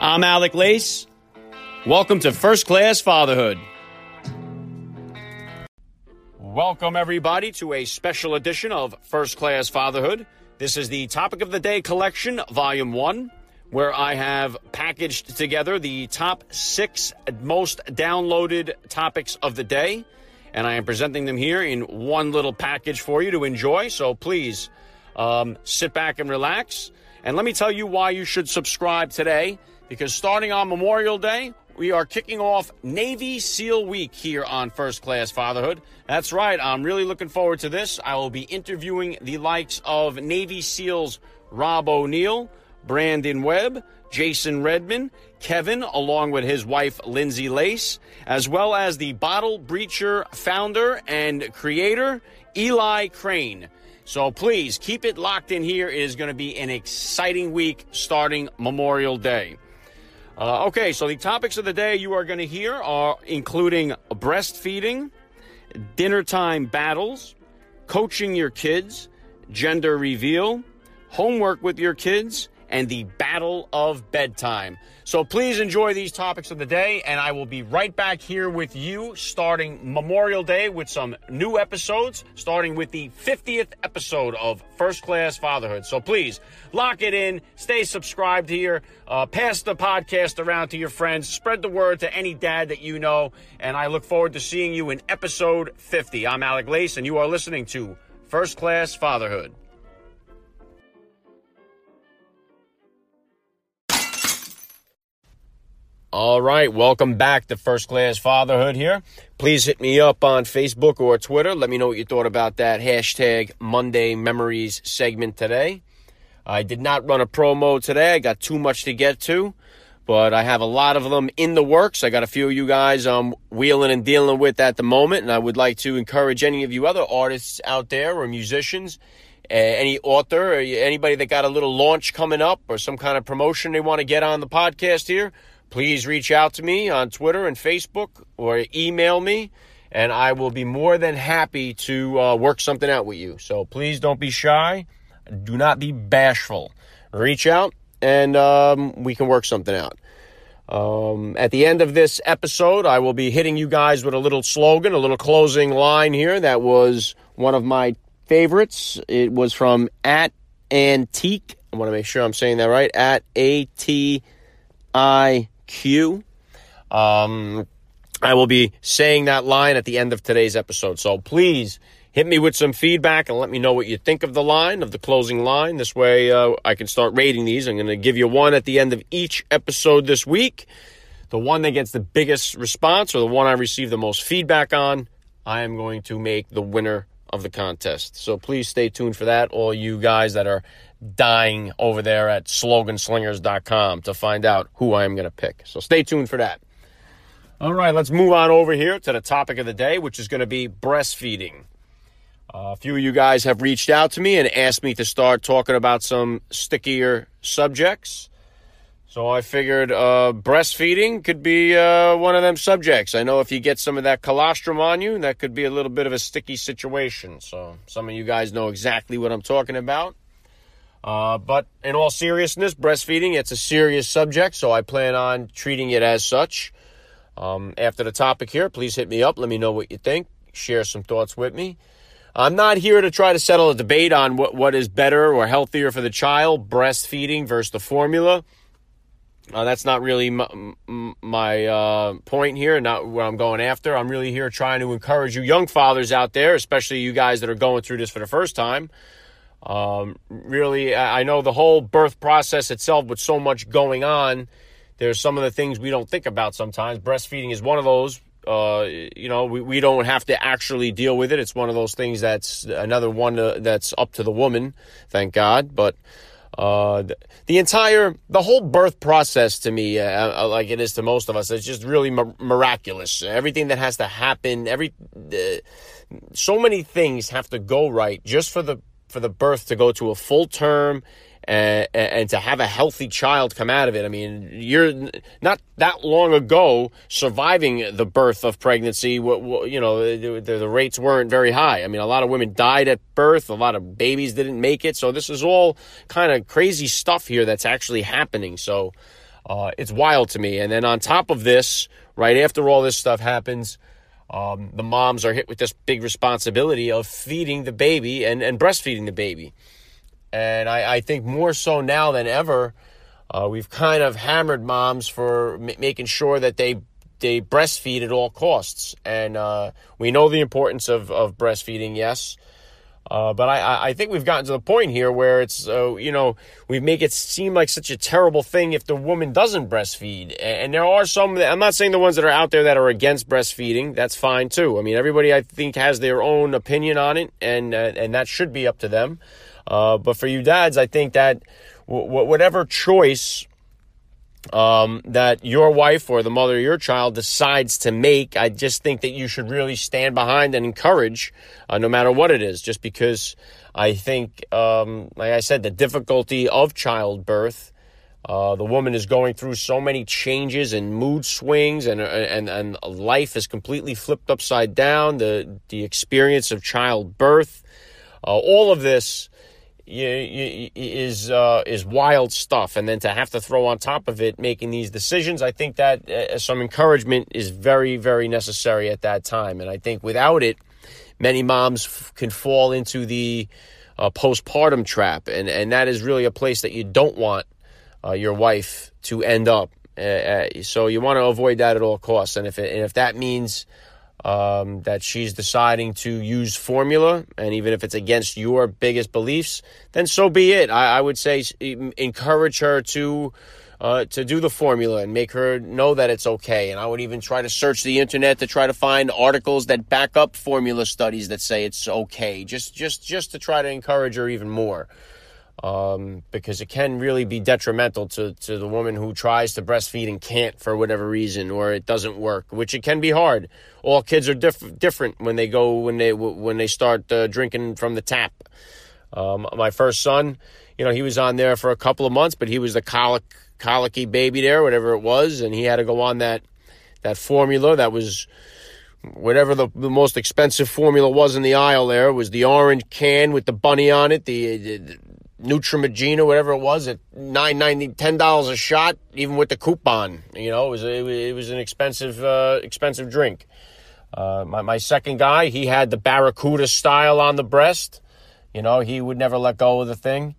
I'm Alec Lace. Welcome to First Class Fatherhood. Welcome, everybody, to a special edition of First Class Fatherhood. This is the Topic of the Day collection, Volume 1, where I have packaged together the top six most downloaded topics of the day. And I am presenting them here in one little package for you to enjoy. So please um, sit back and relax. And let me tell you why you should subscribe today. Because starting on Memorial Day, we are kicking off Navy SEAL Week here on First Class Fatherhood. That's right, I'm really looking forward to this. I will be interviewing the likes of Navy SEALs Rob O'Neill, Brandon Webb, Jason Redman, Kevin, along with his wife Lindsay Lacz, as well as the Bottle Breacher founder and creator, Eli Crane. So please keep it locked in here. It is going to be an exciting week starting Memorial Day. Uh, okay, so the topics of the day you are going to hear are including breastfeeding, dinner time battles, coaching your kids, gender reveal, homework with your kids, and the battle of bedtime. So please enjoy these topics of the day, and I will be right back here with you starting Memorial Day with some new episodes, starting with the 50th episode of First Class Fatherhood. So please lock it in, stay subscribed here, uh, pass the podcast around to your friends, spread the word to any dad that you know, and I look forward to seeing you in episode 50. I'm Alec Lace, and you are listening to First Class Fatherhood. All right, welcome back to First Class Fatherhood here. Please hit me up on Facebook or Twitter. Let me know what you thought about that hashtag Monday Memories segment today. I did not run a promo today. I got too much to get to, but I have a lot of them in the works. I got a few of you guys I'm wheeling and dealing with at the moment, and I would like to encourage any of you other artists out there or musicians, any author, or anybody that got a little launch coming up or some kind of promotion they want to get on the podcast here please reach out to me on Twitter and Facebook or email me, and I will be more than happy to uh, work something out with you. So please don't be shy. Do not be bashful. Reach out, and um, we can work something out. Um, at the end of this episode, I will be hitting you guys with a little slogan, a little closing line here that was one of my favorites. It was from at Antique. I want to make sure I'm saying that right. At A T I Q. Um, I will be saying that line at the end of today's episode. So please hit me with some feedback and let me know what you think of the line, of the closing line. This way uh, I can start rating these. I'm going to give you one at the end of each episode this week. The one that gets the biggest response or the one I receive the most feedback on, I am going to make the winner of the contest. So please stay tuned for that, all you guys that are dying over there at sloganslingers.com to find out who I am going to pick. So stay tuned for that. All right, let's move on over here to the topic of the day, which is going to be breastfeeding. Uh, a few of you guys have reached out to me and asked me to start talking about some stickier subjects. So I figured uh, breastfeeding could be uh, one of them subjects. I know if you get some of that colostrum on you, that could be a little bit of a sticky situation. So some of you guys know exactly what I'm talking about. Uh, but in all seriousness, breastfeeding, it's a serious subject, so I plan on treating it as such. Um, after the topic here, please hit me up. Let me know what you think. Share some thoughts with me. I'm not here to try to settle a debate on what, what is better or healthier for the child, breastfeeding versus the formula. Uh, that's not really my, my uh, point here, not what I'm going after. I'm really here trying to encourage you young fathers out there, especially you guys that are going through this for the first time, um, really, I know the whole birth process itself, with so much going on, there's some of the things we don't think about sometimes. Breastfeeding is one of those. Uh, you know, we, we don't have to actually deal with it. It's one of those things that's another one to, that's up to the woman, thank God. But uh, the, the, entire, the whole birth process to me, uh, uh like it is to most of us, it's just really mi- miraculous. Everything that has to happen, every, uh, so many things have to go right just for the for the birth to go to a full term and, and to have a healthy child come out of it. I mean, you're not that long ago surviving the birth of pregnancy. You know, the, rates weren't very high. I mean, a lot of women died at birth. A lot of babies didn't make it. So this is all kind of crazy stuff here that's actually happening. So uh, it's wild to me. And then on top of this, right after all this stuff happens, um, the moms are hit with this big responsibility of feeding the baby and, and breastfeeding the baby. And I, I think more so now than ever, uh, we've kind of hammered moms for m- making sure that they they breastfeed at all costs. And uh, we know the importance of, of breastfeeding, yes. Uh, but I, I think we've gotten to the point here where it's, uh, you know, we make it seem like such a terrible thing if the woman doesn't breastfeed. And there are some, I'm not saying the ones that are out there that are against breastfeeding. That's fine too. I mean, everybody I think has their own opinion on it, and, uh, and that should be up to them. Uh, but for you dads, I think that w- whatever choice um, that your wife or the mother of your child decides to make, I just think that you should really stand behind and encourage, uh, no matter what it is, just because I think, um, like I said, the difficulty of childbirth. Uh, the woman is going through so many changes and mood swings, and and and life is completely flipped upside down. The the experience of childbirth, uh, all of this is uh, is wild stuff, and then to have to throw on top of it making these decisions, I think that uh, some encouragement is very very necessary at that time, and I think without it, many moms f- can fall into the uh, postpartum trap, and and that is really a place that you don't want uh, your wife to end up. Uh, uh, so you want to avoid that at all costs, and if it, and if that means um, that she's deciding to use formula, and even if it's against your biggest beliefs, then so be it. I, I would say encourage her to. Uh, to do the formula and make her know that it's okay. And I would even try to search the internet to try to find articles that back up formula studies that say it's okay. Just, just, just to try to encourage her even more um, because it can really be detrimental to, to the woman who tries to breastfeed and can't for whatever reason or it doesn't work, which it can be hard. All kids are diff- different when they go when they when they start uh, drinking from the tap. Um, my first son, you know, he was on there for a couple of months, but he was the colic colicky baby there, whatever it was, and he had to go on that that formula that was whatever the, the most expensive formula was in the aisle there was the orange can with the bunny on it the, the Nutramigen, whatever it was, at nine ninety, ten dollars a shot, even with the coupon. You know, it was it, it was an expensive uh, expensive drink. Uh, my my second guy, he had the Barracuda style on the breast. You know, he would never let go of the thing.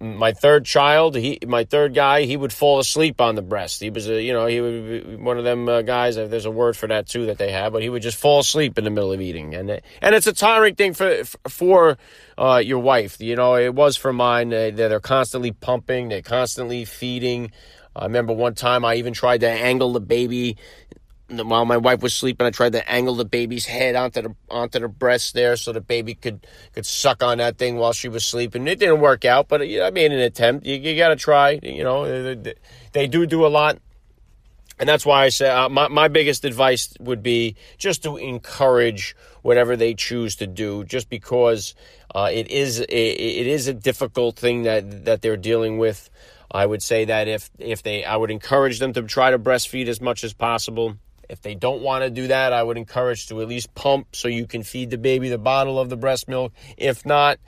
My, third child, he, my third guy, he would fall asleep on the breast. He was a, you know, he would be one of them uh, guys. Uh, there's a word for that too that they have, but he would just fall asleep in the middle of eating, and and it's a tiring thing for for uh, your wife. You know, it was for mine. They, they're constantly pumping, they're constantly feeding. I remember one time I even tried to angle the baby while my wife was sleeping, I tried to angle the baby's head onto the onto the breast there, so the baby could could suck on that thing while she was sleeping. It didn't work out, but I made an attempt. You, you got to try. You know, they, they, do do a lot, and that's why I say uh, my my biggest advice would be just to encourage whatever they choose to do, just because uh, it is a, it is a difficult thing that that they're dealing with. I would say that if if they, I would encourage them to try to breastfeed as much as possible if they don't want to do that, I would encourage to at least pump so you can feed the baby the bottle of the breast milk. If not,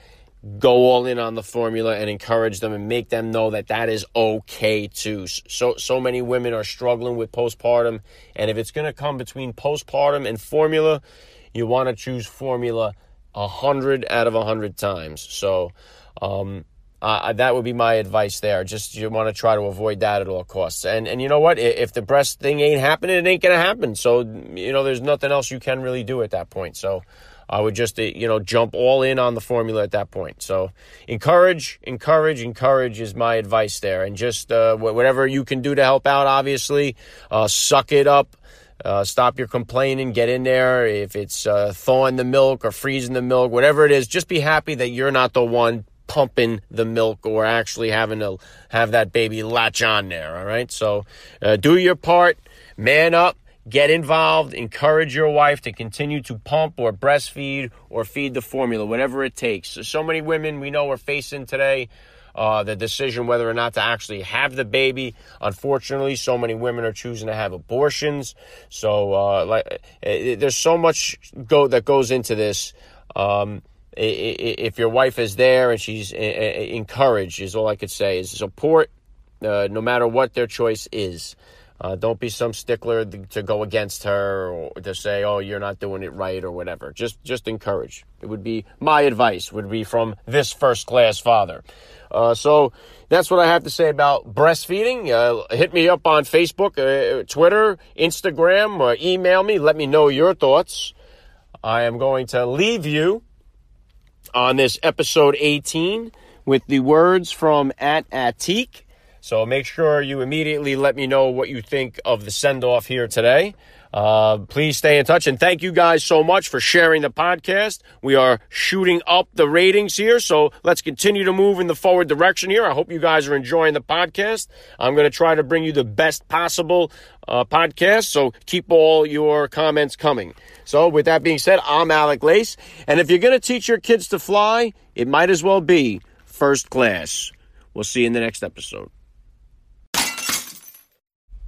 go all in on the formula and encourage them and make them know that that is okay too. So so many women are struggling with postpartum, and if it's going to come between postpartum and formula, you want to choose formula a hundred out of a hundred times. So. Um, uh, that would be my advice there. Just you want to try to avoid that at all costs. And and you know what? If the breast thing ain't happening, it ain't gonna happen. So you know, there's nothing else you can really do at that point. So I would just uh, you know jump all in on the formula at that point. So encourage, encourage, encourage is my advice there. And just uh, whatever you can do to help out, obviously, uh, suck it up. Uh, stop your complaining, get in there. If it's uh, thawing the milk or freezing the milk, whatever it is, just be happy that you're not the one pumping the milk or actually having to have that baby latch on there. All right. So uh, do your part, man up, get involved, encourage your wife to continue to pump or breastfeed or feed the formula, whatever it takes. So, so many women we know are facing today uh, the decision whether or not to actually have the baby. Unfortunately, so many women are choosing to have abortions. So, uh, like, it, it, there's so much go that goes into this. Um, if your wife is there and she's encouraged, is all I could say is support, uh, no matter what their choice is. Uh, don't be some stickler to go against her or to say, "Oh, you're not doing it right" or whatever. Just, just encourage. It would be my advice. Would be from this first class father. Uh, so that's what I have to say about breastfeeding. Uh, hit me up on Facebook, uh, Twitter, Instagram, or email me. Let me know your thoughts. I am going to leave you on this episode 18 with the words from at Atik. So make sure you immediately let me know what you think of the send off here today. Uh, please stay in touch and thank you guys so much for sharing the podcast. We are shooting up the ratings here, so let's continue to move in the forward direction here. I hope you guys are enjoying the podcast. I'm going to try to bring you the best possible uh, podcast, so keep all your comments coming. So, with that being said, I'm Alec Lace, and if you're going to teach your kids to fly, it might as well be first class. We'll see you in the next episode.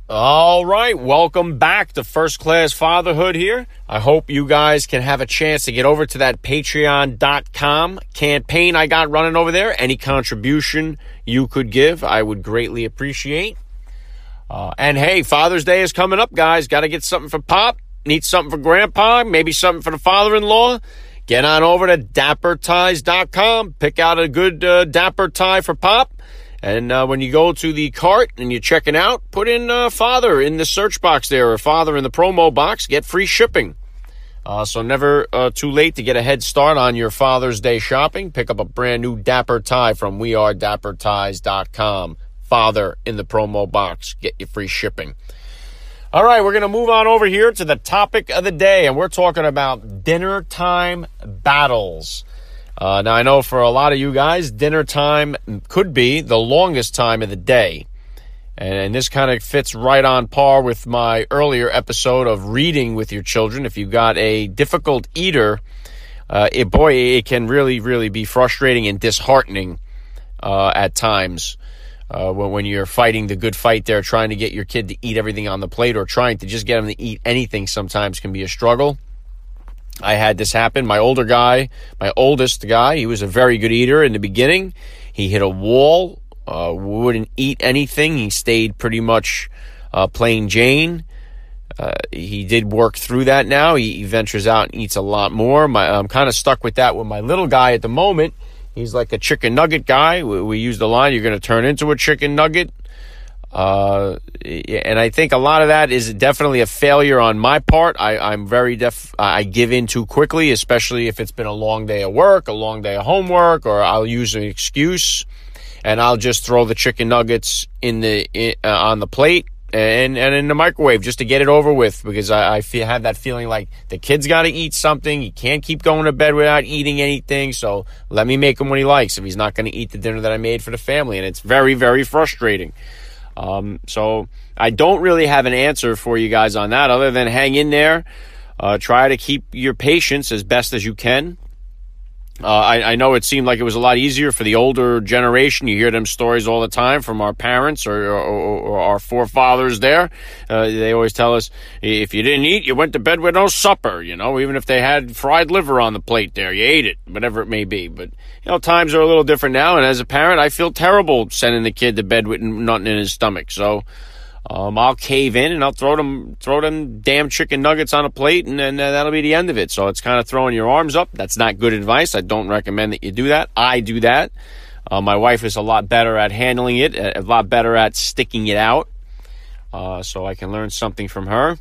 All right, welcome back to First Class Fatherhood here. I hope you guys can have a chance to get over to that patreon.com campaign I got running over there. Any contribution you could give, I would greatly appreciate. Uh, and hey, Father's Day is coming up, guys. Got to get something for Pop, need something for Grandpa, maybe something for the father in law. Get on over to dapperties.com, pick out a good uh, dapper tie for Pop and uh, when you go to the cart and you're checking out, put in uh, father in the search box there or father in the promo box. Get free shipping. Uh, so never uh, too late to get a head start on your Father's Day shopping. Pick up a brand new Dapper tie from wearedapperties.com. Father in the promo box. Get your free shipping. All right, we're going to move on over here to the topic of the day, and we're talking about dinner time battles. Uh, now, I know for a lot of you guys, dinner time could be the longest time of the day. And, and this kind of fits right on par with my earlier episode of reading with your children. If you've got a difficult eater, uh, it, boy, it can really, really be frustrating and disheartening uh, at times. Uh, when, you're fighting the good fight there, trying to get your kid to eat everything on the plate or trying to just get them to eat anything sometimes can be a struggle. I had this happen. My older guy, my oldest guy, he was a very good eater in the beginning. He hit a wall, uh, wouldn't eat anything. He stayed pretty much uh, plain Jane. Uh, he did work through that now. He, he, ventures out and eats a lot more. My, I'm kind of stuck with that with my little guy at the moment. He's like a chicken nugget guy. We, we use the line, you're going to turn into a chicken nugget. Uh, and I think a lot of that is definitely a failure on my part. I, am very def. I give in too quickly, especially if it's been a long day of work, a long day of homework, or I'll use an excuse, and I'll just throw the chicken nuggets in the in, uh, on the plate and and in the microwave just to get it over with because I, I feel have that feeling like the kid's got to eat something. He can't keep going to bed without eating anything. So let me make him what he likes if he's not going to eat the dinner that I made for the family, and it's very very frustrating. Um, so I don't really have an answer for you guys on that other than hang in there. Uh, try to keep your patience as best as you can. Uh, I, I, know it seemed like it was a lot easier for the older generation. You hear them stories all the time from our parents or, or, or our forefathers there. Uh, they always tell us if you didn't eat, you went to bed with no supper, you know, even if they had fried liver on the plate there, you ate it, whatever it may be. But, you know, times are a little different now. And as a parent, I feel terrible sending the kid to bed with nothing in his stomach. So, um, I'll cave in and I'll throw them throw them damn chicken nuggets on a plate, and then uh, that'll be the end of it. So it's kind of throwing your arms up. That's not good advice. I don't recommend that you do that. I do that. Uh, my wife is a lot better at handling it, a lot better at sticking it out. Uh, so I can learn something from her.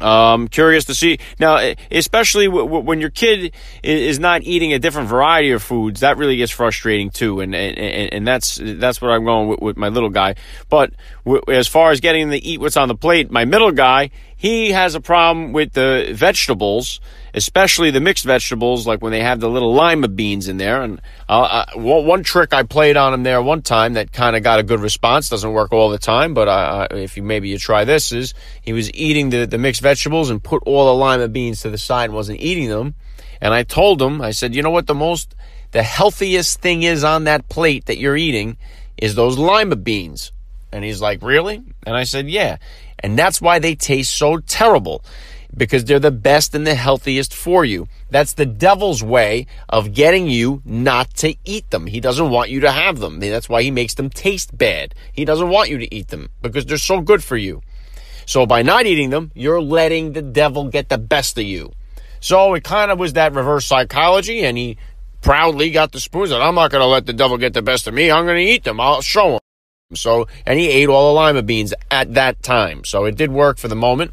Um, curious to see now, especially w- w- when your kid is not eating a different variety of foods, that really gets frustrating too, and and, and that's that's what I'm going with, with my little guy. But w- as far as getting to eat what's on the plate, my middle guy, he has a problem with the vegetables, especially the mixed vegetables, like when they have the little lima beans in there. And uh, I, one trick I played on him there one time that kind of got a good response. Doesn't work all the time, but uh, if you maybe you try this, is he was eating the, the mixed vegetables and put all the lima beans to the side and wasn't eating them. And I told him, I said, you know what, the most the healthiest thing is on that plate that you're eating is those lima beans. And he's like, Really? And I said, Yeah. And that's why they taste so terrible because they're the best and the healthiest for you. That's the devil's way of getting you not to eat them. He doesn't want you to have them. That's why he makes them taste bad. He doesn't want you to eat them because they're so good for you. So by not eating them, you're letting the devil get the best of you. So it kind of was that reverse psychology, and he proudly got the spoons. And I'm not going to let the devil get the best of me. I'm going to eat them. I'll show him. So, and he ate all the lima beans at that time. So it did work for the moment.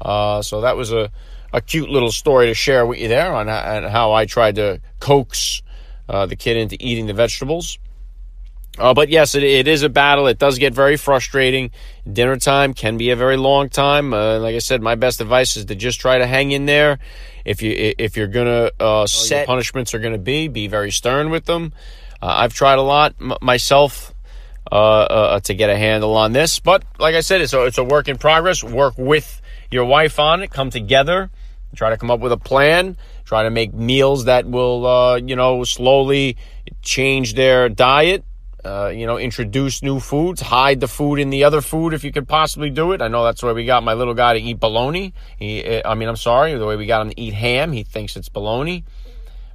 Uh, so that was a, a cute little story to share with you there on, on how I tried to coax uh, the kid into eating the vegetables. Uh, but yes, it, it is a battle. It does get very frustrating. Dinner time can be a very long time. Uh, like I said, my best advice is to just try to hang in there. If you if you're gonna uh, set punishments are gonna be, be very stern with them. Uh, I've tried a lot m- myself uh, uh, to get a handle on this, but like I said, it's a, it's a work in progress. Work with your wife on it. Come together. Try to come up with a plan. Try to make meals that will you know slowly change their diet uh, you know, introduce new foods, hide the food in the other food if you could possibly do it. I know that's why we got my little guy to eat bologna. He, I mean, I'm sorry, the way we got him to eat ham, he thinks it's bologna.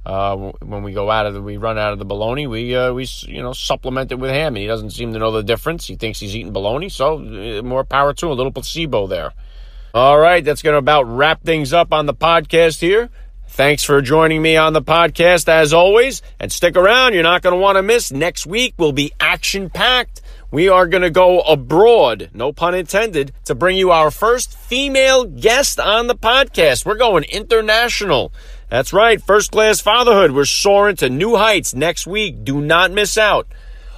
Uh, when we go out of the, we run out of the bologna, we, uh, we, you know, supplement it with ham. And he doesn't seem to know the difference. He thinks he's eating bologna. So uh, more power to a little placebo there. All right. That's going to about wrap things up on the podcast here. Thanks for joining me on the podcast as always. And stick around, you're not going to want to miss. Next week will be action packed. We are going to go abroad, no pun intended, to bring you our first female guest on the podcast. We're going international. That's right, first class fatherhood. We're soaring to new heights next week. Do not miss out.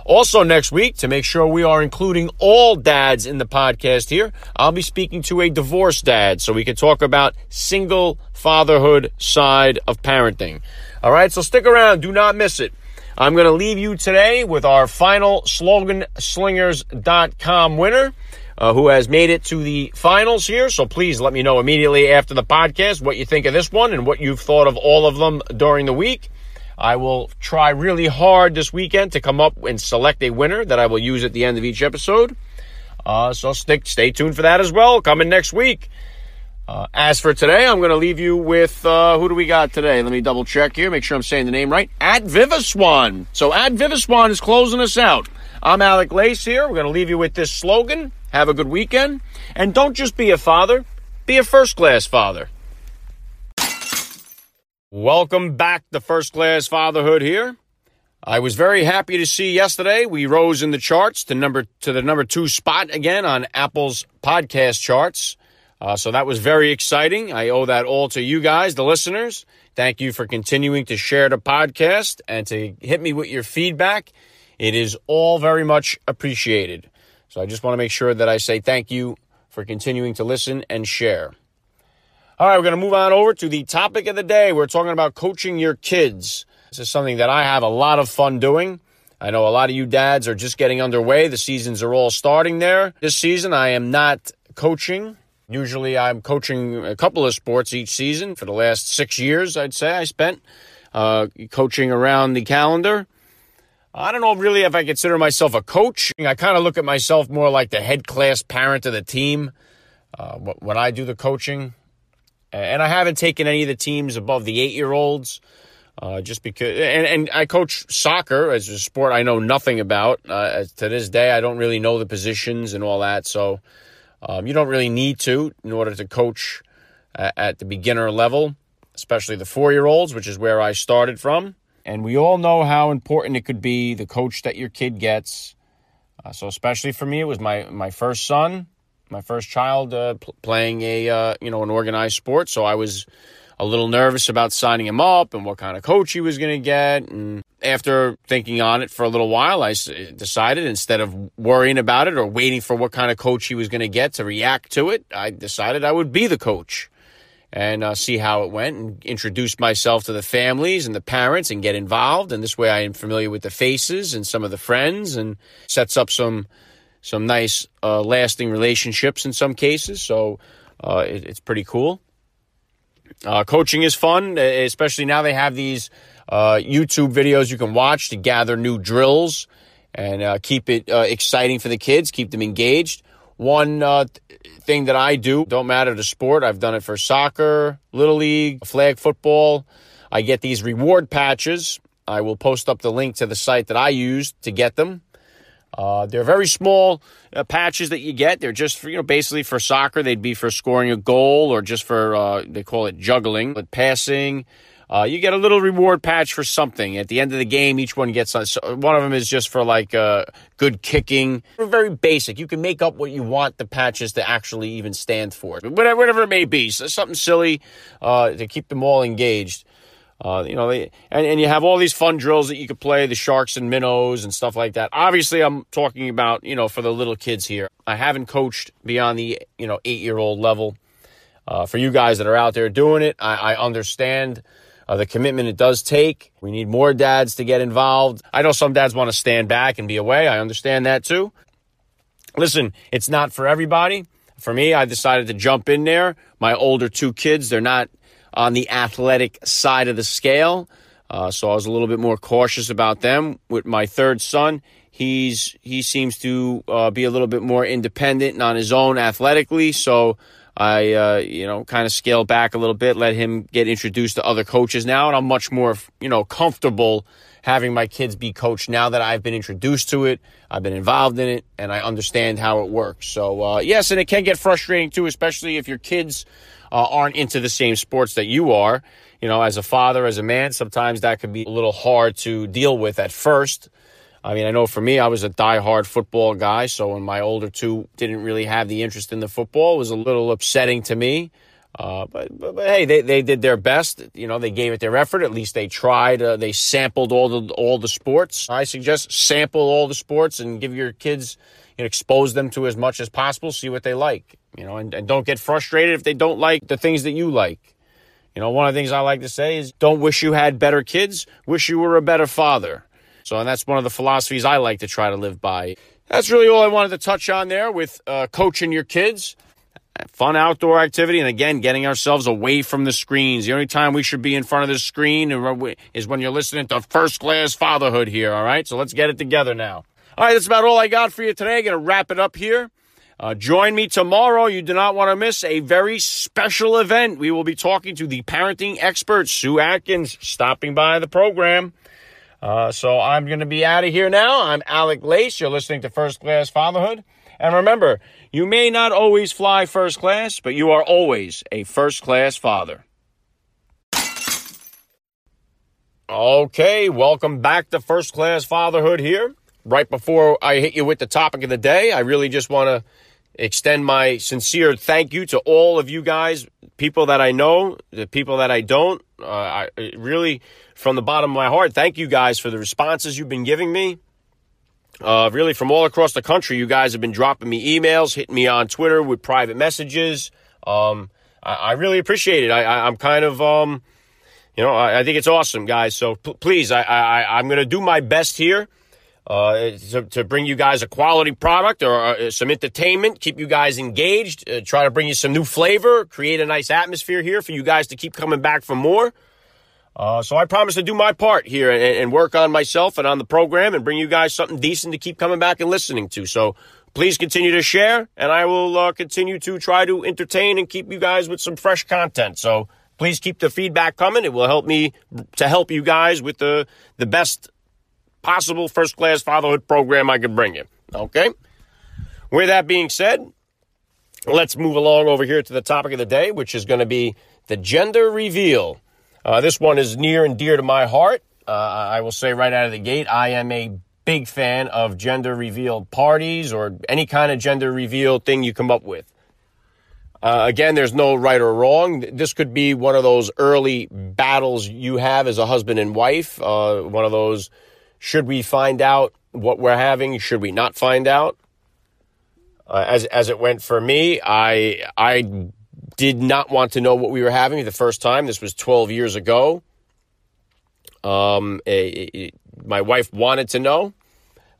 Also, next week, to make sure we are including all dads in the podcast here, I'll be speaking to a divorced dad so we can talk about single fatherhood side of parenting. All right, so stick around. Do not miss it. I'm going to leave you today with our final slogan slingers.com winner. Uh, who has made it to the finals here. So please let me know immediately after the podcast what you think of this one and what you've thought of all of them during the week. I will try really hard this weekend to come up and select a winner that I will use at the end of each episode. Uh, so stick, stay tuned for that as well. Coming next week. Uh, as for today, I'm going to leave you with uh, who do we got today? Let me double check here, make sure I'm saying the name right. At Viviswan. So at Viviswan is closing us out. I'm Alec Lace here. We're going to leave you with this slogan. Have a good weekend. And don't just be a father, be a first class father. Welcome back to First Class Fatherhood here. I was very happy to see yesterday we rose in the charts to number to the number two spot again on Apple's podcast charts. Uh, so that was very exciting. I owe that all to you guys, the listeners. Thank you for continuing to share the podcast and to hit me with your feedback. It is all very much appreciated. So I just want to make sure that I say thank you for continuing to listen and share. All right, we're going to move on over to the topic of the day. We're talking about coaching your kids. This is something that I have a lot of fun doing. I know a lot of you dads are just getting underway. The seasons are all starting there. This season, I am not coaching. Usually, I'm coaching a couple of sports each season. For the last six years, I'd say I spent uh, coaching around the calendar. I don't know really if I consider myself a coach. I kind of look at myself more like the head class parent of the team. Uh, when I do the coaching, and I haven't taken any of the teams above the eight year olds. Uh, just because, and, and I coach soccer as a sport I know nothing about. Uh, to this day, I don't really know the positions and all that. So, um, you don't really need to in order to coach at, at the beginner level, especially the four year olds, which is where I started from. And we all know how important it could be the coach that your kid gets. Uh, so, especially for me, it was my, my first son my first child uh, pl- playing a uh, you know an organized sport, so I was a little nervous about signing him up and what kind of coach he was going to get. And after thinking on it for a little while, I decided instead of worrying about it or waiting for what kind of coach he was going to get to react to it, I decided I would be the coach and uh, see how it went and introduce myself to the families and the parents and get involved. And this way I am familiar with the faces and some of the friends and sets up some some nice uh, lasting relationships in some cases. So uh, it, it's pretty cool. Uh, coaching is fun, especially now they have these uh, YouTube videos you can watch to gather new drills and uh, keep it uh, exciting for the kids, keep them engaged. One thing that I do, don't matter the sport, I've done it for soccer, little league, flag football. I get these reward patches. I will post up the link to the site that I used to get them. Uh, they're very small uh, patches that you get. They're just for, you know, basically for soccer. They'd be for scoring a goal or just for, uh, they call it juggling, but passing. Uh, you get a little reward patch for something. At the end of the game, each one gets uh, one of them is just for like uh, good kicking. They're very basic. You can make up what you want the patches to actually even stand for, whatever, whatever it may be. So something silly to keep them all engaged. Uh, you know, they, and, and you have all these fun drills that you could play, the sharks and minnows and stuff like that. Obviously, I'm talking about, you know, for the little kids here. I haven't coached beyond the, you know, eight year old level. Uh, for you guys that are out there doing it, I, I understand uh, the commitment it does take. We need more dads to get involved. I know some dads want to stand back and be away. I understand that too. Listen, it's not for everybody. For me, I decided to jump in there. My older two kids, they're not on the athletic side of the scale. Uh, so I was a little bit more cautious about them. With my third son, he's he seems to uh, be a little bit more independent and on his own athletically. So I, uh, you know, kind of scaled back a little bit, let him get introduced to other coaches now, and I'm much more, you know, comfortable having my kids be coached now that I've been introduced to it, I've been involved in it, and I understand how it works. So uh, yes, and it can get frustrating too, especially if your kids uh, aren't into the same sports that you are. You know, as a father, as a man, sometimes that can be a little hard to deal with at first. I mean, I know for me, I was a die-hard football guy, so when my older two didn't really have the interest in the football, it was a little upsetting to me. Uh, but, but, but, hey, they, they did their best. You know, they gave it their effort. At least they tried. Uh, they sampled all the all the sports. I suggest sample all the sports and give your kids, you know, expose them to as much as possible. See what they like you know, and, and don't get frustrated if they don't like the things that you like. You know, one of the things I like to say is don't wish you had better kids, wish you were a better father. So, and that's one of the philosophies I like to try to live by. That's really all I wanted to touch on there with uh, coaching your kids. Fun outdoor activity, and again, getting ourselves away from the screens. The only time we should be in front of the screen is when you're listening to First Class Fatherhood here, all right? So let's get it together now. All right, that's about all I got for you today. Going to wrap it up here. Uh, join me tomorrow. You do not want to miss a very special event. We will be talking to the parenting expert, Sue Atkins, stopping by the program. Uh, so I'm going to be out of here now. I'm Alec Lace. You're listening to First Class Fatherhood. And remember, you may not always fly first class, but you are always a first class father. Okay, welcome back to First Class Fatherhood here. Right before I hit you with the topic of the day, I really just want to extend my sincere thank you to all of you guys, people that I know, the people that I don't. Uh, I really, from the bottom of my heart, thank you guys for the responses you've been giving me. Uh, really, from all across the country, you guys have been dropping me emails, hitting me on Twitter with private messages. Um, I, I, really appreciate it. I, am kind of, um, you know, I, I, think it's awesome, guys. So p- please, I, I, I'm going to do my best here uh, to, to, bring you guys a quality product or uh, some entertainment, keep you guys engaged, uh, try to bring you some new flavor, create a nice atmosphere here for you guys to keep coming back for more. Uh, so I promise to do my part here and, and, work on myself and on the program and bring you guys something decent to keep coming back and listening to. So please continue to share, and I will uh, continue to try to entertain and keep you guys with some fresh content. So please keep the feedback coming. It will help me to help you guys with the the best possible first class fatherhood program I could bring you. Okay? With that being said, let's move along over here to the topic of the day, which is going to be the gender reveal. Uh, this one is near and dear to my heart. Uh, I will say right out of the gate, I am a big fan of gender reveal parties or any kind of gender reveal thing you come up with. Uh, again, there's no right or wrong. This could be one of those early battles you have as a husband and wife, uh, one of those should we find out what we're having? Should we not find out? Uh, as as it went for me, I I did not want to know what we were having the first time. This was 12 years ago. Um, my wife wanted to know.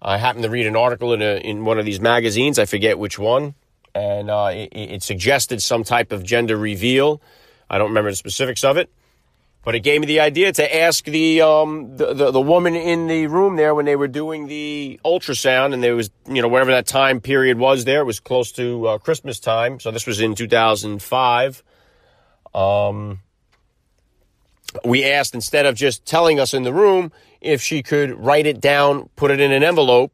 I happened to read an article in a, in one of these magazines. I forget which one, and uh, it, it suggested some type of gender reveal. I don't remember the specifics of it. But it gave me the idea to ask the, um, the, the, the woman in the room there when they were doing the ultrasound, and there was, you know, whatever that time period was there, it was close to uh, Christmas time. So this was in 2005. Um, we asked instead of just telling us in the room if she could write it down, put it in an envelope.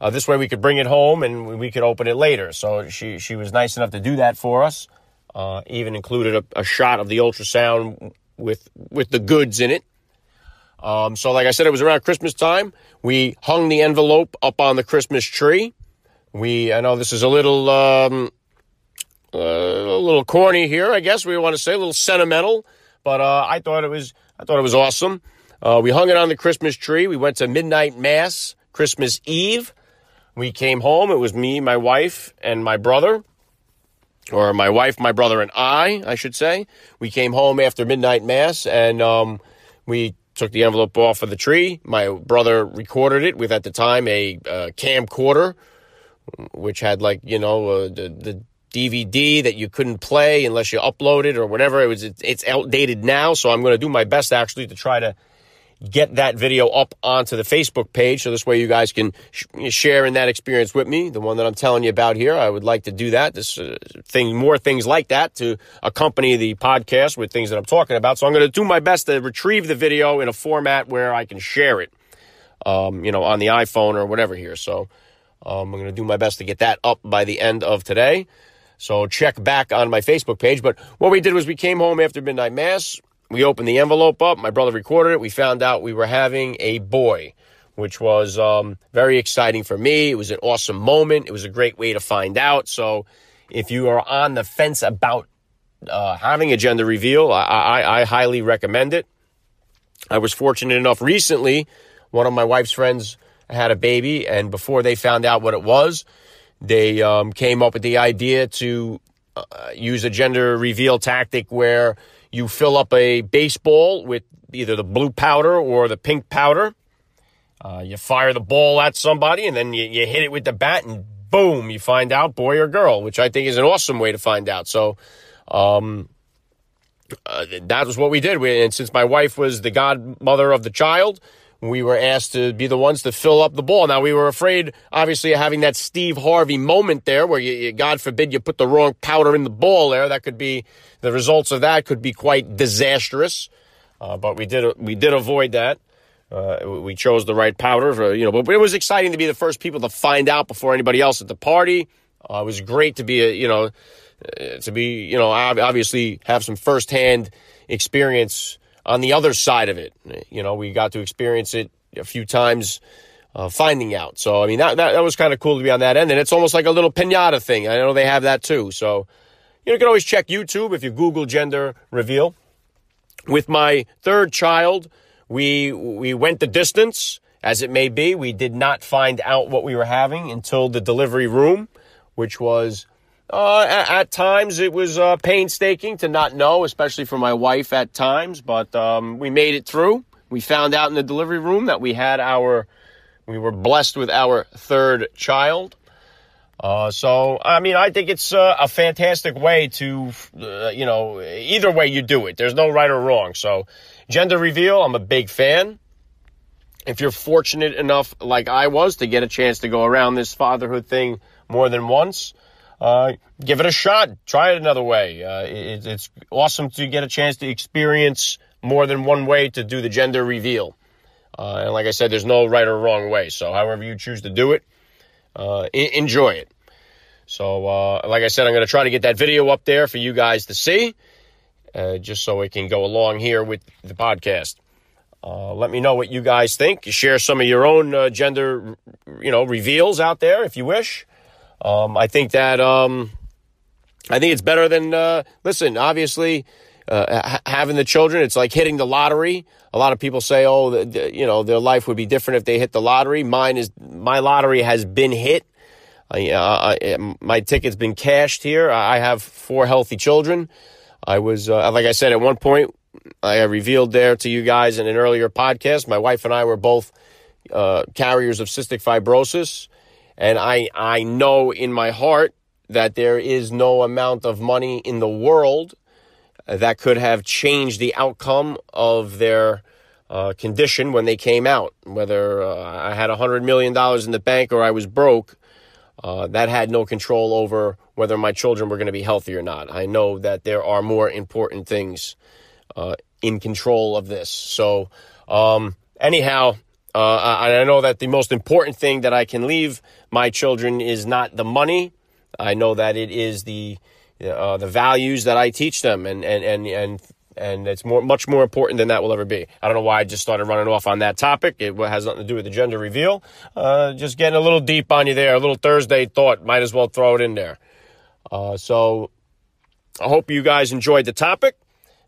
Uh, this way we could bring it home and we could open it later. So she, she was nice enough to do that for us. Uh, even included a, a, shot of the ultrasound with with the goods in it. Um, so, like I said, it was around Christmas time. We hung the envelope up on the Christmas tree. We, I know this is a little, um, uh, a little corny here, I guess we want to say, a little sentimental, but uh, I thought it was, I thought it was awesome. Uh, we hung it on the Christmas tree. We went to midnight mass Christmas Eve. We came home. It was me, my wife, and my brother or my wife, my brother, and I, I should say. We came home after midnight mass and um, we took the envelope off of the tree. My brother recorded it with, at the time, a uh, camcorder, which had like you know uh, the the DVD that you couldn't play unless you uploaded or whatever. It was it's outdated now, so I'm going to do my best actually to try to get that video up onto the Facebook page. So this way you guys can sh- share in that experience with me. The one that I'm telling you about here, I would like to do that. This uh, thing, more things like that to accompany the podcast with things that I'm talking about. So I'm going to do my best to retrieve the video in a format where I can share it, um, you know, on the iPhone or whatever here. So um, I'm going to do my best to get that up by the end of today. So check back on my Facebook page. But what we did was we came home after midnight mass we opened the envelope up. My brother recorded it. We found out we were having a boy, which was um, very exciting for me. It was an awesome moment. It was a great way to find out. So, if you are on the fence about uh, having a gender reveal, I, I, I highly recommend it. I was fortunate enough recently, one of my wife's friends had a baby, and before they found out what it was, they um, came up with the idea to uh, use a gender reveal tactic where you fill up a baseball with either the blue powder or the pink powder. Uh, you fire the ball at somebody and then you, you hit it with the bat and boom, you find out boy or girl, which I think is an awesome way to find out. So, um, uh, that was what we did. We, and since my wife was the godmother of the child, we were asked to be the ones to fill up the ball. Now we were afraid, obviously, of having that Steve Harvey moment there, where you, you, God forbid, you put the wrong powder in the ball there. That could be the results of that could be quite disastrous. Uh, but we did we did avoid that. Uh, we chose the right powder, for, you know. But, it was exciting to be the first people to find out before anybody else at the party. Uh, it was great to be, a, you know, uh, to be, you know, obviously have some firsthand experience on the other side of it. You know, we got to experience it a few times uh, finding out. So, I mean, that, that, that was kind of cool to be on that end. And it's almost like a little pinata thing. I know they have that too. So, you, know, you can always check YouTube if you Google gender reveal. With my third child, we, we went the distance, as it may be. We did not find out what we were having until the delivery room, which was uh, at, at, times, it was uh, painstaking to not know, especially for my wife at times, but um, we made it through. We found out in the delivery room that we had our, we were blessed with our third child. Uh, so, I mean, I think it's uh, a fantastic way to, uh, you know, either way you do it. There's no right or wrong. So, gender reveal, I'm a big fan. If you're fortunate enough, like I was, to get a chance to go around this fatherhood thing more than once, uh, give it a shot. Try it another way. Uh, it, it's awesome to get a chance to experience more than one way to do the gender reveal. Uh, and like I said, there's no right or wrong way. So however you choose to do it, uh, enjoy it. So, uh, like I said, I'm going to try to get that video up there for you guys to see, uh, just so it can go along here with the podcast. Uh, let me know what you guys think. Share some of your own gender, you know, reveals out there if you wish. Um, I think that um, I think it's better than uh, listen. Obviously, uh, ha- having the children, it's like hitting the lottery. A lot of people say, "Oh, the, the, you know, their life would be different if they hit the lottery." Mine is my lottery has been hit. I, my ticket's been cashed here. I have four healthy children. I was, uh, like I said, at one point, I revealed there to you guys in an earlier podcast. My wife and I were both uh, carriers of cystic fibrosis. And I, I know in my heart that there is no amount of money in the world that could have changed the outcome of their uh, condition when they came out. Whether uh, I had $100 million in the bank or I was broke, uh, that had no control over whether my children were going to be healthy or not. I know that there are more important things uh, in control of this. So, um, anyhow, uh, I, I know that the most important thing that I can leave my children is not the money. I know that it is the uh, the values that I teach them, and and and and and it's more much more important than that will ever be. I don't know why I just started running off on that topic. It has nothing to do with the gender reveal. Uh, just getting a little deep on you there. A little Thursday thought. Might as well throw it in there. Uh, so I hope you guys enjoyed the topic.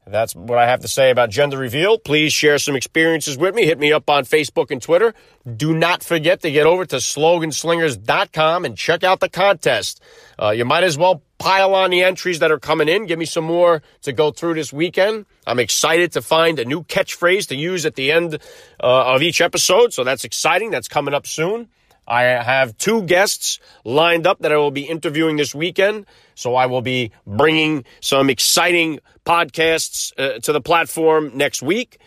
That's what I have to say about gender reveal. Please share some experiences with me. Hit me up on Facebook and Twitter. Do not forget to get over to sloganslingers.com and check out the contest. Uh, you might as well pile on the entries that are coming in. Give me some more to go through this weekend. I'm excited to find a new catchphrase to use at the end uh, of each episode. So that's exciting. That's coming up soon. I have two guests lined up that I will be interviewing this weekend. So I will be bringing some exciting podcasts uh, to the platform next week.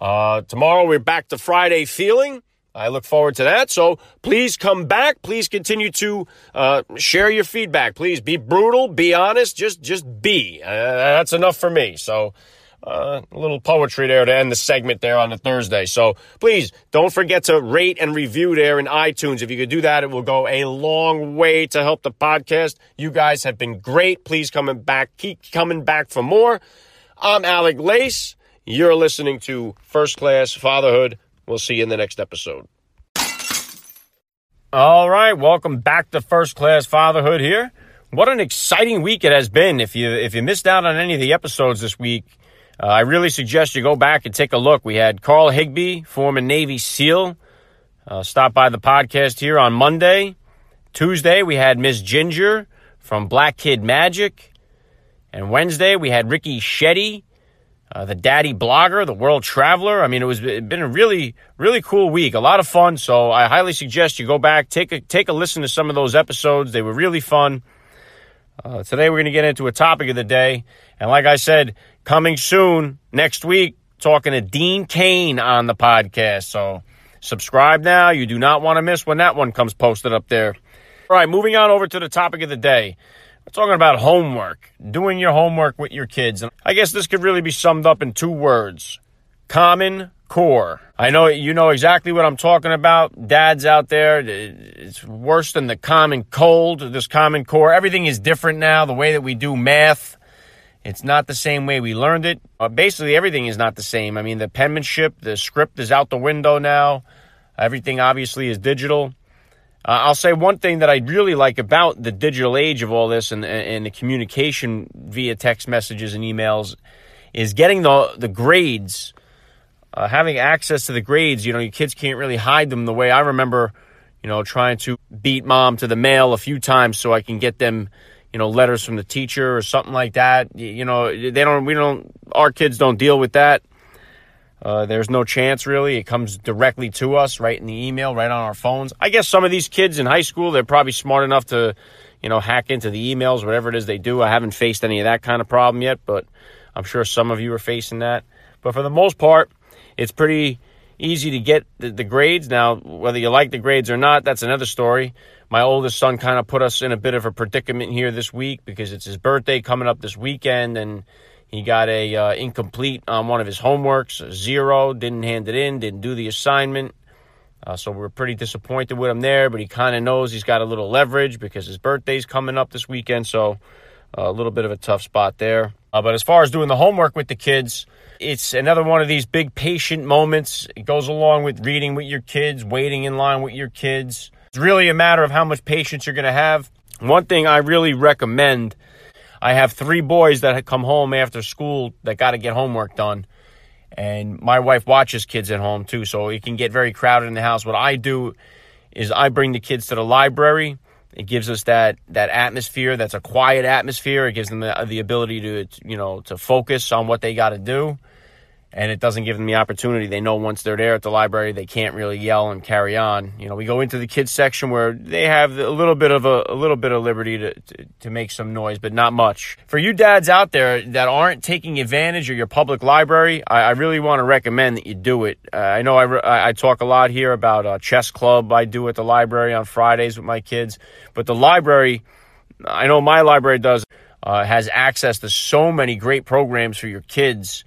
Uh, tomorrow we're back to Friday feeling. I look forward to that. So please come back. Please continue to uh, share your feedback. Please be brutal, be honest, just just be. Uh, that's enough for me. So uh, a little poetry there to end the segment there on the Thursday. So please don't forget to rate and review there in iTunes. If you could do that, it will go a long way to help the podcast. You guys have been great. Please coming back. Keep coming back for more. I'm Alec Lace. You're listening to First Class Fatherhood. We'll see you in the next episode. All right, welcome back to First Class Fatherhood here. What an exciting week it has been. If you if you missed out on any of the episodes this week, uh, I really suggest you go back and take a look. We had Carl Higbie, former Navy SEAL, uh, stop by the podcast here on Monday. Tuesday, we had Miss Ginger from Black Kid Magic. And Wednesday, we had Ricky Shetty, uh, the daddy blogger, the world traveler. I mean, it was it been a really, really cool week. A lot of fun. So I highly suggest you go back, take a, take a listen to some of those episodes. They were really fun. Uh, today, we're going to get into a topic of the day. And like I said, Coming soon next week, talking to Dean Cain on the podcast. So subscribe now. You do not want to miss when that one comes posted up there. All right, moving on over to the topic of the day. We're talking about homework, doing your homework with your kids. And I guess this could really be summed up in two words Common Core. I know you know exactly what I'm talking about. Dads out there, it's worse than the common cold, this Common Core. Everything is different now. The way that we do math, it's not the same way we learned it. Uh, basically, everything is not the same. I mean, the penmanship, the script is out the window now. Everything obviously is digital. Uh, I'll say one thing that I really like about the digital age of all this and, and the communication via text messages and emails is getting the the grades, uh, having access to the grades. You know, your kids can't really hide them the way I remember. You know, trying to beat mom to the mail a few times so I can get them you know, letters from the teacher or something like that. You know, they don't, we don't, our kids don't deal with that. Uh, there's no chance really. It comes directly to us right in the email, right on our phones. I guess some of these kids in high school, they're probably smart enough to, you know, hack into the emails, whatever it is they do. I haven't faced any of that kind of problem yet, but I'm sure some of you are facing that. But for the most part, it's pretty easy to get the, the grades. Now, whether you like the grades or not, that's another story. My oldest son kind of put us in a bit of a predicament here this week because it's his birthday coming up this weekend and he got a uh, incomplete on one of his homeworks zero didn't hand it in didn't do the assignment. Uh, so we're pretty disappointed with him there but he kind of knows he's got a little leverage because his birthday's coming up this weekend. So a little bit of a tough spot there uh, but as far as doing the homework with the kids it's another one of these big patient moments it goes along with reading with your kids waiting in line with your kids it's really a matter of how much patience you're going to have. One thing I really recommend I have three boys that come home after school that got to get homework done. And my wife watches kids at home too, so it can get very crowded in the house. What I do is I bring the kids to the library. It gives us that that atmosphere. That's a quiet atmosphere. It gives them the, the ability to you know to focus on what they got to do. And it doesn't give them the opportunity. They know once they're there at the library, they can't really yell and carry on. You know, we go into the kids section where they have a little bit of a, a little bit of liberty to, to, to make some noise, but not much. For you dads out there that aren't taking advantage of your public library, I, I really want to recommend that you do it. Uh, I know I, I talk a lot here about a chess club I do at the library on Fridays with my kids, but the library, I know my library does, uh, has access to so many great programs for your kids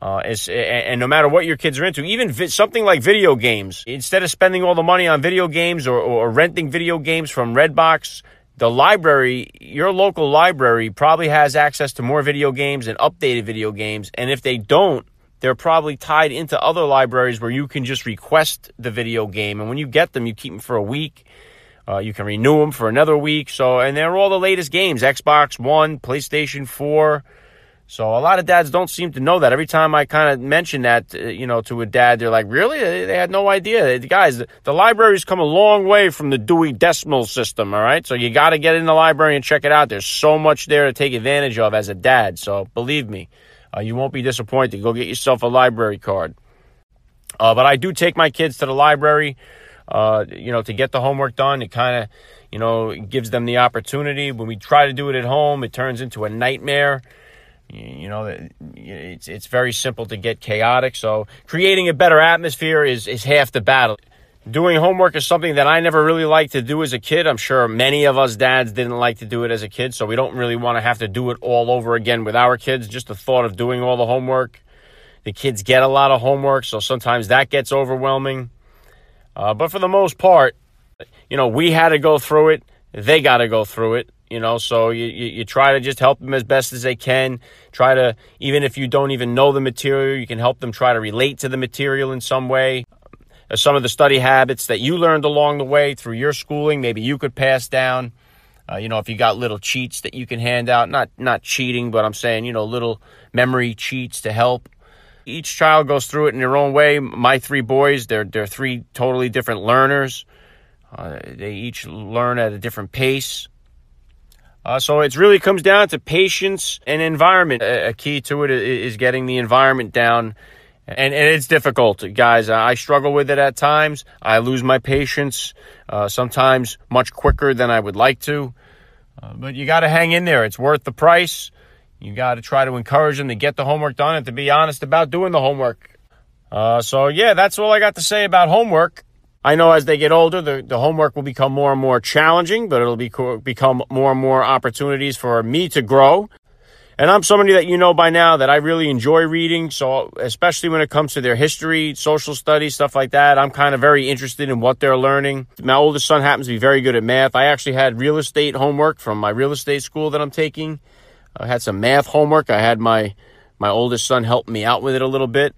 uh, and, and, no matter what your kids are into, even vi- something like video games, instead of spending all the money on video games or, or renting video games from Redbox, the library, your local library, probably has access to more video games and updated video games. And if they don't, they're probably tied into other libraries where you can just request the video game. And when you get them, you keep them for a week. Uh, you can renew them for another week. So, and they're all the latest games Xbox One, PlayStation 4. So a lot of dads don't seem to know that. Every time I kind of mention that, uh, you know, to a dad, they're like, "Really? They had no idea." Guys, the, library's come a long way from the Dewey Decimal System. All right, so you got to get in the library and check it out. There's so much there to take advantage of as a dad. So believe me, uh, you won't be disappointed. Go get yourself a library card. Uh, but I do take my kids to the library, uh, you know, to get the homework done. It kind of, you know, gives them the opportunity. When we try to do it at home, it turns into a nightmare. You know, it's it's very simple to get chaotic. So creating a better atmosphere is is half the battle. Doing homework is something that I never really liked to do as a kid. I'm sure many of us dads didn't like to do it as a kid, so we don't really want to have to do it all over again with our kids. Just the thought of doing all the homework. The kids get a lot of homework, so sometimes that gets overwhelming. Uh, but for the most part, you know, we had to go through it. They got to go through it you know so you, you, you, try to just help them as best as they can. Try to even if you don't even know the material you can help them try to relate to the material in some way. Uh, some of the study habits that you learned along the way through your schooling maybe you could pass down. Uh, you know if you got little cheats that you can hand out not not cheating but i'm saying you know little memory cheats to help. Each child goes through it in their own way. My three boys they're they're three totally different learners. Uh, they each learn at a different pace uh, so it really comes down to patience and environment. A, a key to it is getting the environment down. And, and it's difficult, guys. I struggle with it at times. I lose my patience, uh, sometimes much quicker than I would like to. Uh, but you got to hang in there. It's worth the price. You got to try to encourage them to get the homework done and to be honest about doing the homework. Uh, so, yeah, that's all I got to say about homework. I know as they get older, the, the homework will become more and more challenging, but it'll be, become more and more opportunities for me to grow. And I'm somebody that you know by now that I really enjoy reading. So, especially when it comes to their history, social studies, stuff like that, I'm kind of very interested in what they're learning. My oldest son happens to be very good at math. I actually had real estate homework from my real estate school that I'm taking. I had some math homework. I had my my oldest son help me out with it a little bit.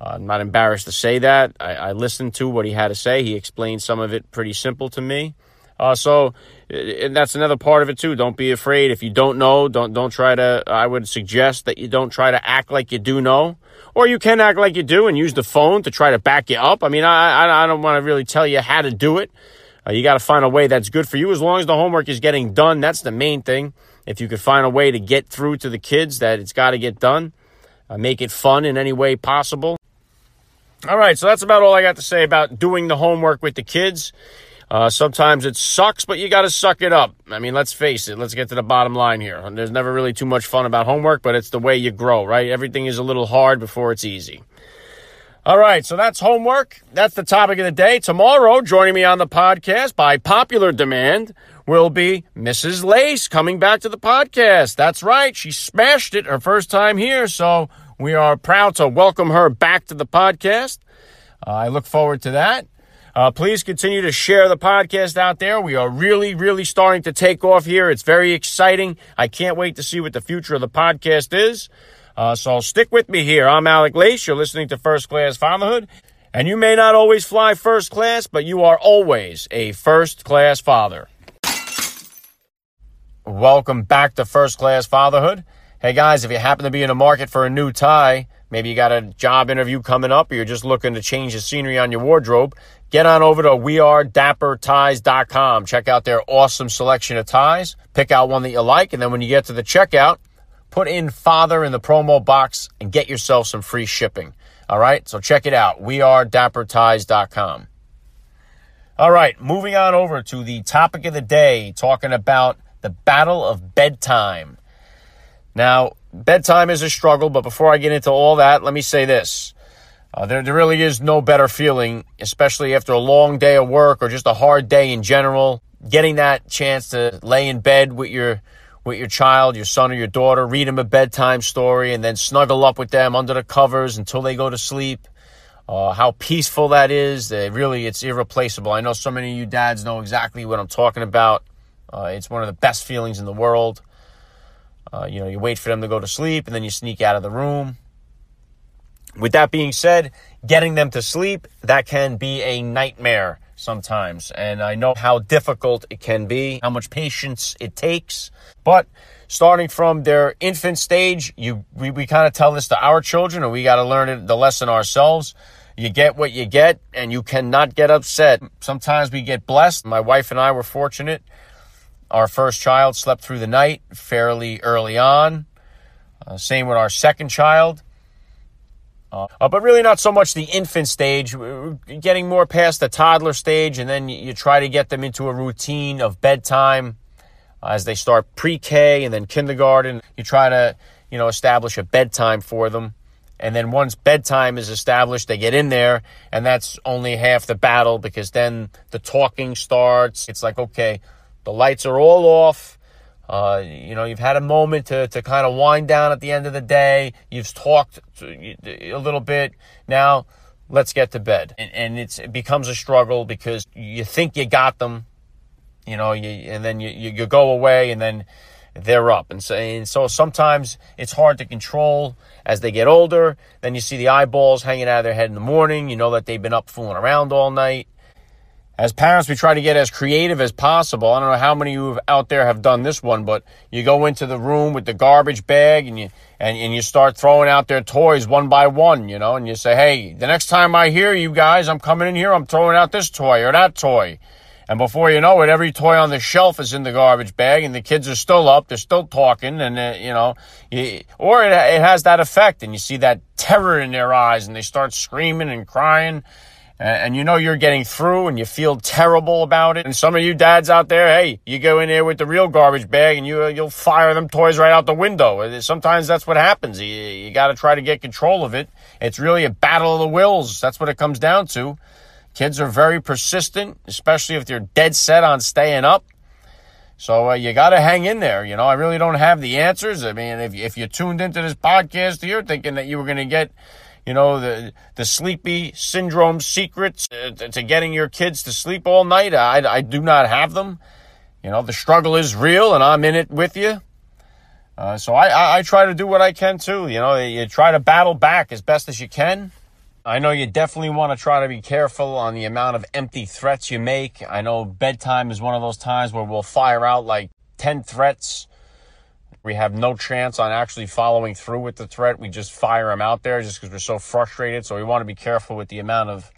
Uh, I'm not embarrassed to say that. I, I, listened to what he had to say. He explained some of it pretty simple to me. Uh, so, and that's another part of it too. Don't be afraid. If you don't know, don't don't try to. I would suggest that you don't try to act like you do know, or you can act like you do and use the phone to try to back you up. I mean, I I, I don't want to really tell you how to do it. Uh, you got to find a way that's good for you. As long as the homework is getting done, that's the main thing. If you could find a way to get through to the kids that it's got to get done, uh, make it fun in any way possible. All right, so that's about all I got to say about doing the homework with the kids. Uh, sometimes it sucks, but you got to suck it up. I mean, let's face it. Let's get to the bottom line here. There's never really too much fun about homework, but it's the way you grow, right? Everything is a little hard before it's easy. All right, so that's homework. That's the topic of the day. Tomorrow, joining me on the podcast by popular demand will be Mrs. Lace coming back to the podcast. That's right. She smashed it her first time here, so we are proud to welcome her back to the podcast. Uh, I look forward to that. Uh, please continue to share the podcast out there. We are really, really starting to take off here. It's very exciting. I can't wait to see what the future of the podcast is. Uh, so stick with me here. I'm Alec Lace. You're listening to First Class Fatherhood. And you may not always fly first class, but you are always a first class father. Welcome back to First Class Fatherhood. Hey guys, if you happen to be in the market for a new tie, maybe you got a job interview coming up or you're just looking to change the scenery on your wardrobe, get on over to wearedapperties.com. Check out their awesome selection of ties. Pick out one that you like, and then when you get to the checkout, put in father in the promo box and get yourself some free shipping. All right, so check it out. We are dapperties.com. All right, moving on over to the topic of the day, talking about the battle of bedtime. Now, bedtime is a struggle, but before I get into all that, let me say this. Uh, there, there really is no better feeling, especially after a long day of work or just a hard day in general. Getting that chance to lay in bed with your with your child, your son or your daughter, read them a bedtime story, and then snuggle up with them under the covers until they go to sleep. Uh, how peaceful that is. Uh, really, it's irreplaceable. I know so many of you dads know exactly what I'm talking about. Uh, it's one of the best feelings in the world. Uh, you know, you wait for them to go to sleep and then you sneak out of the room. With that being said, getting them to sleep, that can be a nightmare sometimes. And I know how difficult it can be, how much patience it takes. But starting from their infant stage, you we, we kind of tell this to our children, and we got to learn it, the lesson ourselves. You get what you get, and you cannot get upset. Sometimes we get blessed. My wife and I were fortunate. Our first child slept through the night fairly early on. Uh, same with our second child. Uh, but really not so much the infant stage, getting more past the toddler stage, and then you, try to get them into a routine of bedtime uh, as they start pre-K and then kindergarten. You try to, you know, establish a bedtime for them. And then once bedtime is established, they get in there, and that's only half the battle because then the talking starts. It's like, okay, the lights are all off. Uh, you know, you've had a moment to, to kind of wind down at the end of the day. You've talked a little bit. Now, let's get to bed. And, and it becomes a struggle because you think you got them, you know, you, and then you, you, you go away and then they're up. And so, and so sometimes it's hard to control as they get older. Then you see the eyeballs hanging out of their head in the morning. You know that they've been up fooling around all night as parents, we try to get as creative as possible. I don't know how many of you out there have done this one, but you go into the room with the garbage bag and you and, and you start throwing out their toys one by one, you know, and you say, Hey, the next time I hear you guys, I'm coming in here, I'm throwing out this toy or that toy. And before you know it, every toy on the shelf is in the garbage bag, and the kids are still up, they're still talking, and uh, you know, or it, it has that effect, and you see that terror in their eyes, and they start screaming and crying and you know you're getting through and you feel terrible about it. And some of you dads out there, hey, you go in there with the real garbage bag and you, you'll fire them toys right out the window. Sometimes that's what happens. You, you got to try to get control of it. It's really a battle of the wills. That's what it comes down to. Kids are very persistent, especially if they're dead set on staying up. So uh, you got to hang in there. You know, I really don't have the answers. I mean, if, if you tuned into this podcast here thinking that you were going to get you know, the, the sleepy syndrome secrets uh, to getting your kids to sleep all night. I, I do not have them. You know, the struggle is real and I'm in it with you. Uh, so I, I, I try to do what I can too. You know, you try to battle back as best as you can. I know you definitely want to try to be careful on the amount of empty threats you make. I know bedtime is one of those times where we'll fire out like 10 threats we have no chance on actually following through with the threat. We just fire them out there just because we're so frustrated. So we want to be careful with the amount of,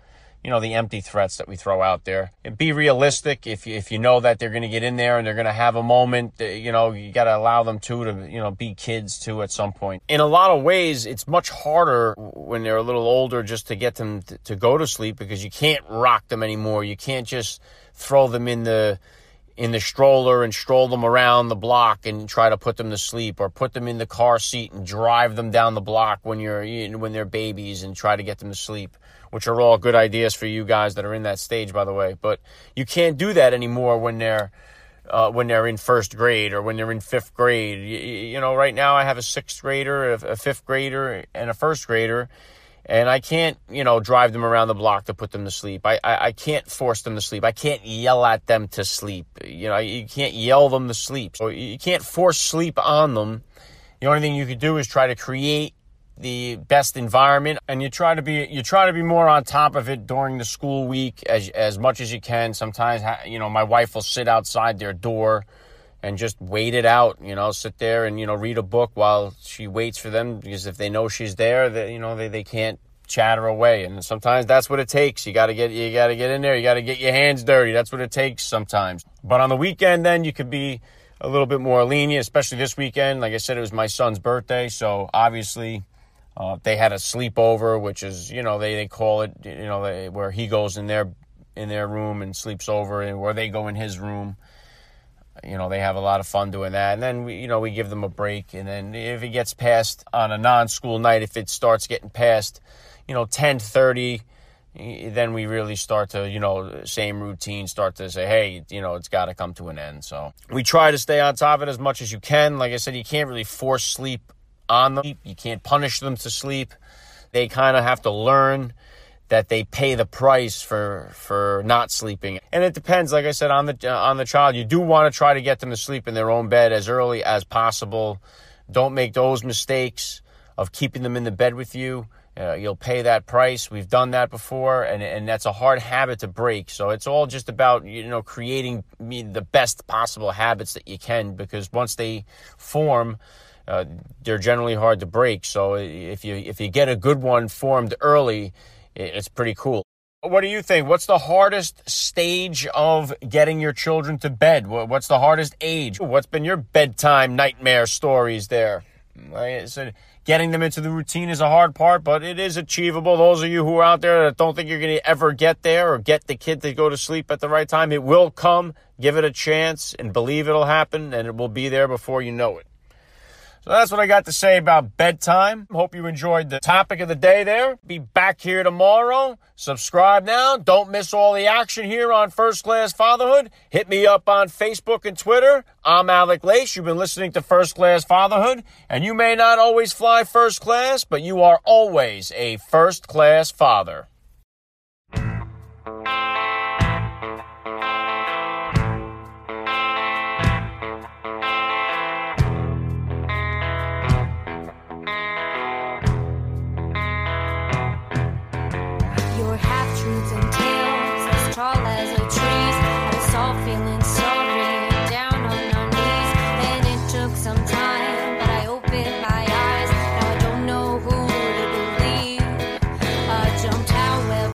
you know, the empty threats that we throw out there. And be realistic. If you, if you know that they're going to get in there and they're going to have a moment, you know, you got to allow them to, to, you know, be kids too at some point. In a lot of ways, it's much harder when they're a little older just to get them to, to go to sleep because you can't rock them anymore. You can't just throw them in the, in the stroller and stroll them around the block and try to put them to sleep or put them in the car seat and drive them down the block when you're when they're babies and try to get them to sleep which are all good ideas for you guys that are in that stage by the way. But you can't do that anymore when they're uh, when they're in first grade or when they're in fifth grade. You, you know right now i have a sixth grader a fifth grader and a first grader and I can't, you know, drive them around the block to put them to sleep. I, I, I, can't force them to sleep. I can't yell at them to sleep. You know, you can't yell them to sleep. So you can't force sleep on them. The only thing you could do is try to create the best environment and you try to be you try to be more on top of it during the school week as as much as you can sometimes you know my wife will sit outside their door and just wait it out, you know, sit there and, you know, read a book while she waits for them because if they know she's there, that, you know, they, they can't chatter away. And sometimes that's what it takes. You got to get, you got to get in there. You got to get your hands dirty. That's what it takes sometimes. But on the weekend, then you could be a little bit more lenient, especially this weekend. Like I said, it was my son's birthday, so obviously uh, they had a sleepover, which is you know they, they call it you know they, where he goes in their in their room and sleeps over, and where they go in his room. You know they have a lot of fun doing that, and then we you know we give them a break, and then if it gets past on a non-school night, if it starts getting past, you know ten thirty then we really start to, you know, same routine, start to say, hey, you know, it's got to come to an end. So we try to stay on top of it as much as you can. Like I said, you can't really force sleep on them. You can't punish them to sleep. They kind of have to learn that they pay the price for for not sleeping. And it depends, like I said, on the uh, on the child. You do want to try to get them to sleep in their own bed as early as possible. Don't make those mistakes of keeping them in the bed with you uh, you'll pay that price. We've done that before, and, and that's a hard habit to break. So it's all just about you know creating the best possible habits that you can because once they form, uh, they're generally hard to break. So if you if you get a good one formed early, it's pretty cool. What do you think? What's the hardest stage of getting your children to bed? What's the hardest age? What's been your bedtime nightmare stories there? I said getting them into the routine is a hard part, but it is achievable. Those of you who are out there that don't think you're going to ever get there or get the kid to go to sleep at the right time, it will come. Give it a chance and believe it'll happen, and it will be there before you know it. So that's what I got to say about bedtime. Hope you enjoyed the topic of the day there. Be back here tomorrow. Subscribe now. Don't miss all the action here on First Class Fatherhood. Hit me up on Facebook and Twitter. I'm Alec Lace. You've been listening to First Class Fatherhood, and you may not always fly first class, but you are always a first class father.